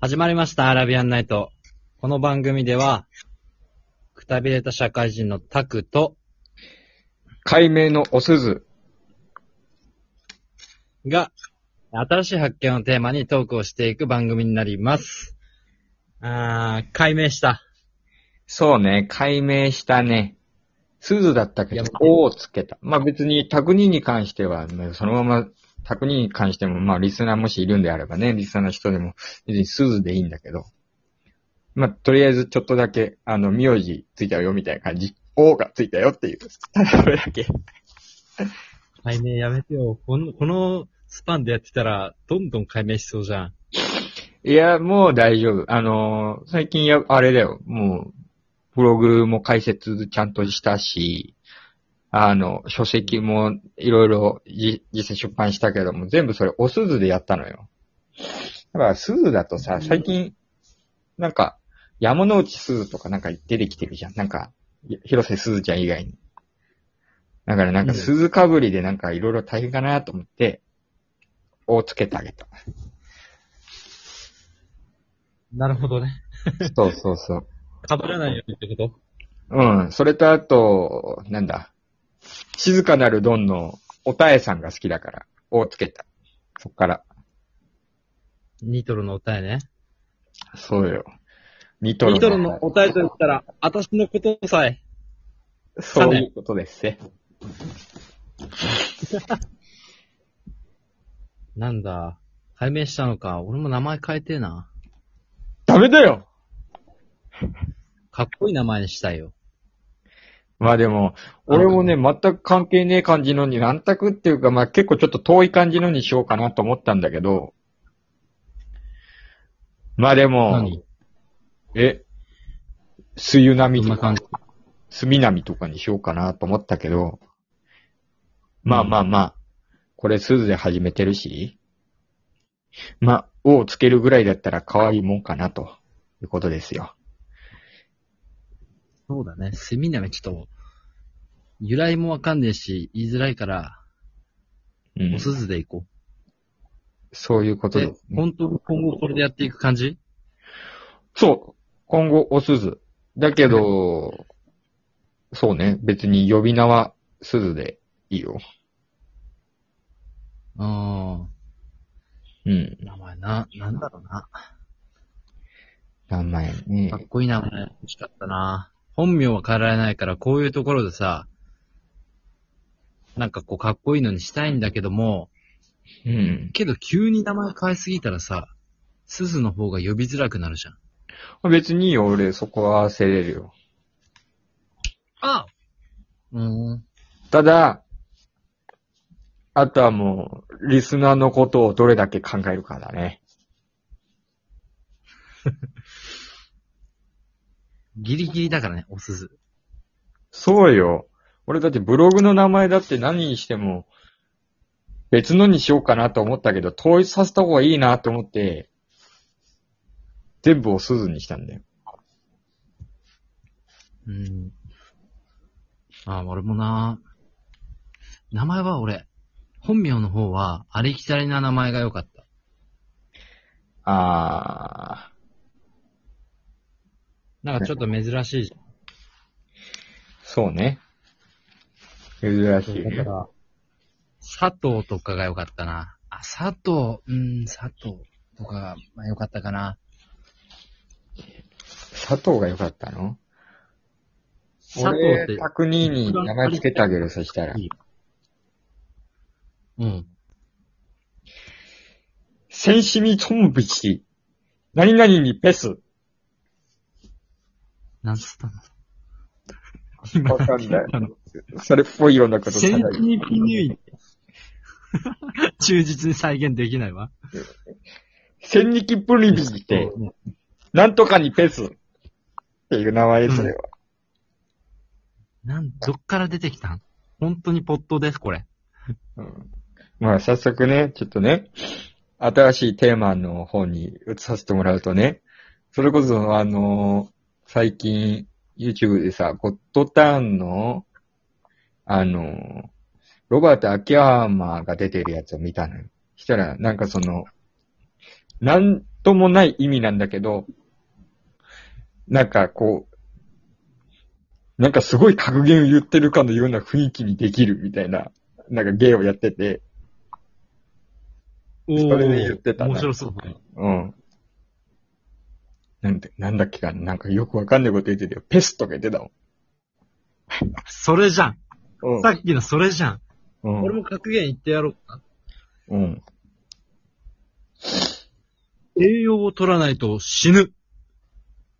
始まりました、アラビアンナイト。この番組では、くたびれた社会人のタクと、解明のおすず。が、新しい発見をテーマにトークをしていく番組になります。あー、解明した。そうね、解明したね。すずだったけどおをつけた。まあ別に、タクニに関しては、まあそのまま、タクニに関しても、まあリスナーもしいるんであればね、リスナーの人でも、別にすずでいいんだけど。まあとりあえずちょっとだけ、あの、名字ついたよみたいな感じ。おがついたよっていう。ただそれだけ。解明やめてよ。この、このスパンでやってたら、どんどん解明しそうじゃん。いや、もう大丈夫。あのー最近や、あれだよ。もう、ブログも解説ちゃんとしたし、あの、書籍もいろいろじ実際出版したけども、全部それおすずでやったのよ。だから、すずだとさ、最近、なんか、山之内すずとかなんか出てきてるじゃん。なんか、広瀬すずちゃん以外に。だからなんか、うんすずかぶりでなんかいろいろ大変かなと思って、をつけてあげた。なるほどね。そうそうそう。被らないようにってこうん。それとあと、なんだ？静かなるドンのおたえさんが好きだから、をつけた。そっから。とニトロの答えね。そうよ。ニトロニトロの答えと言ったら、私のことさえ。そういうことですね。なんだ。解明したのか。俺も名前変えてえな。ダメだよかっこいい名前にしたいよ。まあでも、俺もね、全く関係ねえ感じのに、何択っていうか、まあ結構ちょっと遠い感じのにしようかなと思ったんだけど、まあでも、何？え、すゆなみとかどんな感じ、すみなみとかにしようかなと思ったけど、まあまあまあ、これすずで始めてるし、まあ、おをつけるぐらいだったら可愛いもんかなということですよ。そうだね。セミナメちょっと、由来もわかんねえし、言いづらいから、うんお。すずでいこそういうことです、、ね。本当に今後これでやっていく感じ？そう。今後、おすず。だけど、そうね。別に呼び名はすずでいいよ。あうん。ー、名前な、なんだろうな。名前ねか。っこいい名前欲しかったな。本名は変えられないから、こういうところでさ、なんかこうかっこいいのにしたいんだけども、うん。けど急に名前変えすぎたらさ、すずの方が呼びづらくなるじゃん。別にいいよ。俺、そこは合わせれるよ。あうーん。ただ、あとはもう、リスナーのことをどれだけ考えるかだね。ギリギリだからね、おすず。そうよ。俺だってブログの名前だって何にしても、別のにしようかなと思ったけど、統一させた方がいいなと思って、全部をすずにしたんだよ。うん。あ、俺もな、名前は俺、本名の方は、ありきたりな名前が良かった。あなんかちょっと珍しいじー、そうね。珍ゃん。しいね。だから、佐藤とかが良かったな。あ、佐藤、うん、佐藤とかが、まあ良かったかな。佐藤が良かったの？佐藤俺、って、102に名前つけてあげる、そしたら。うん。戦士にトンビチ。何々にペス。なんつったの？わかんない。それっぽいようなことセン探チニピニュイ。忠実に再現できないわ。千日プリビって、なんとかにペス。っていう名前それは。なん、どっから出てきたん？本当にポットです、これ。うんまあ、早速ね、ちょっとね、新しいテーマの方に移させてもらうとね、それこそ、あの最近、YouTube でさ、ゴッドタウンの、あのロバート秋山が出てるやつを見たのよ。したら、なんかその、なん、ともない意味なんだけど、なんかこう、なんかすごい格言を言ってるかのような雰囲気にできるみたいな、なんか芸をやってて、おそれで言ってたな面白そう。うん。なんで、なんだっけかな、なんかよくわかんないこと言ってたよ。ペスとか言ってたもん。それじゃん。うんさっきのそれじゃん。うん俺も格言言ってやろうかうん。な。栄養を取らないと死ぬ。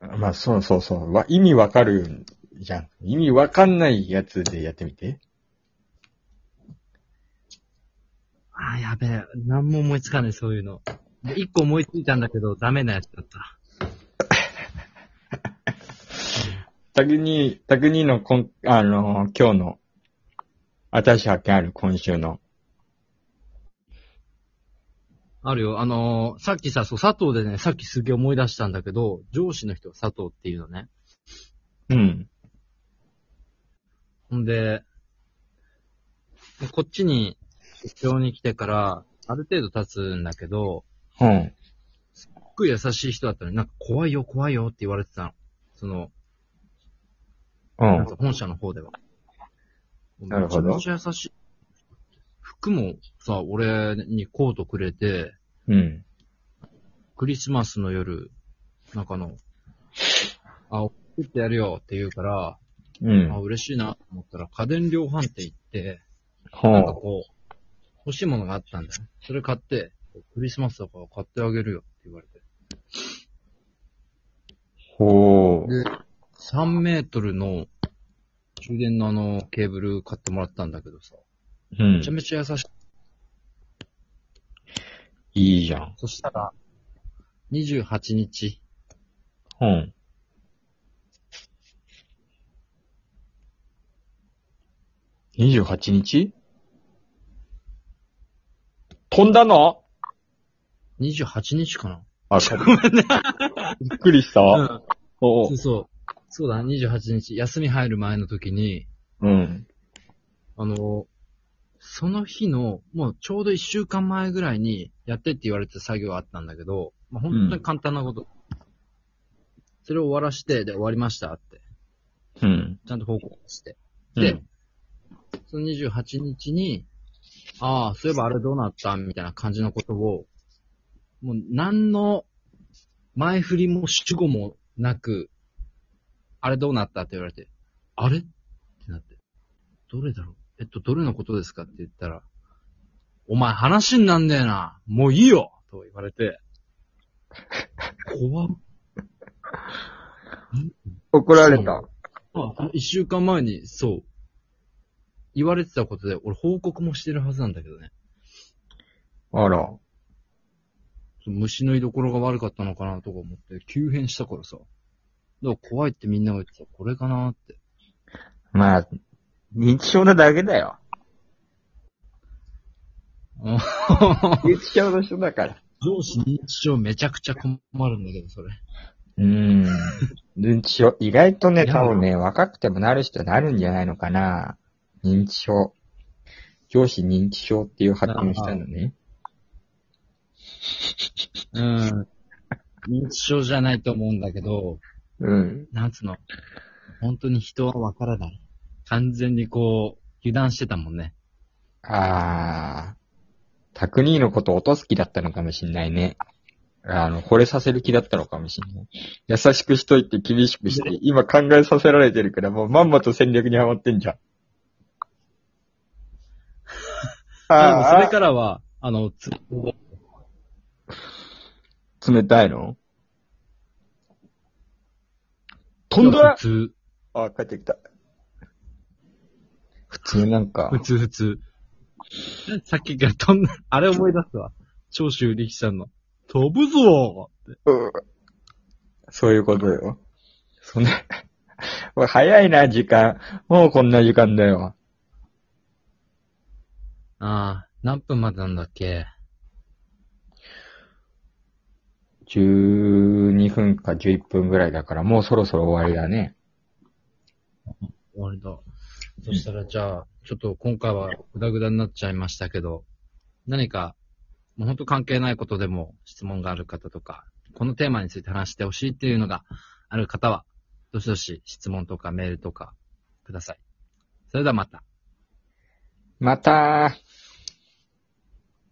まあ、そうそうそう。わ意味わかるじゃん。意味わかんないやつでやってみて。あーやべえ。何も思いつかない、そういうの。で一個思いついたんだけど、ダメなやつだった。タグニー、タグニーのこん、あのー今日の、新しい発見ある今週の。あるよ。あのーさっきさ、そう、佐藤でね、さっきすげえ思い出したんだけど、上司の人は佐藤っていうのね。うん。ほんで、こっちに出張に来てから、ある程度経つんだけど、うん。すっごい優しい人だったのに、なんか怖いよ、怖いよって言われてたの。その、うん。なんか本社の方では。なるほどめちゃめちゃ優しい。服もさ、俺にコートくれて、うん。クリスマスの夜、なんかあの、あ、送ってやるよって言うから、うん。あ、嬉しいなと思ったら、家電量販店行って、ほなんかこう、欲しいものがあったんだよ。それ買って、クリスマスだから買ってあげるよって言われて。ほう。で、3メートルの充電のあのケーブル買ってもらったんだけどさ、うんめちゃ。めちゃ優しい。いいじゃん。そしたら、28日、うん。28日？飛んだの？28日かなあ、ごめんね。びっくりした。うん。おそうそう。そうだ、28日、休み入る前の時に、うん。あの、その日の、もうちょうど1週間前ぐらいにやってって言われてた作業があったんだけど、まあ、本当に簡単なこと。それを終わらして、で終わりましたって、うん。ちゃんと報告して。うんで、その28日に、ああ、そういえばあれどうなったみたいな感じのことを、もう何の前振りも主語もなく、あれどうなったって言われて、あれ？ってなって、どれだろう？えっと、どれのことですかって言ったら、お前話になんねえなもういいよと言われて、怖っ。怒られた。あ、一週間前に、そう。言われてたことで、俺報告もしてるはずなんだけどね。あら。虫の居所が悪かったのかなとか思って、急変したからさ。だから怖いってみんなが言ってた。これかなって。まあ、認知症なだけだよ。認知症の人だから。上司認知症めちゃくちゃ困るんだけど、それ。うーん。認知症、意外とね、多分ね、若くてもなる人はなるんじゃないのかな。認知症。上司認知症っていう発見をしたのね。うん。認知症じゃないと思うんだけど、うん。なんつうの？本当に人はわからない。完全にこう、油断してたもんね。あー。タクニーのこと落とす気だったのかもしんないね。あの、惚れさせる気だったのかもしんない。優しくしといて厳しくして、今考えさせられてるから、もうまんまと戦略にハマってんじゃん。でもそれあからは、あの、つ、あ、冷たいの？飛んだ普通、あ、帰ってきた。普通なんか普、通普通。さっきから飛んだ、あれ思い出すわ。長州力さんの。飛ぶぞうんそういうことよ。そんな、おい早いな、時間。もうこんな時間だよ。ああ、何分までなんだっけ？12分か11分ぐらいだから、もうそろそろ終わりだね。終わりだ。そしたらじゃあ、ちょっと今回はグダグダになっちゃいましたけど、何かもう本当関係ないことでも質問がある方とか、このテーマについて話してほしいっていうのがある方は、どしどし質問とかメールとかください。それではまた。また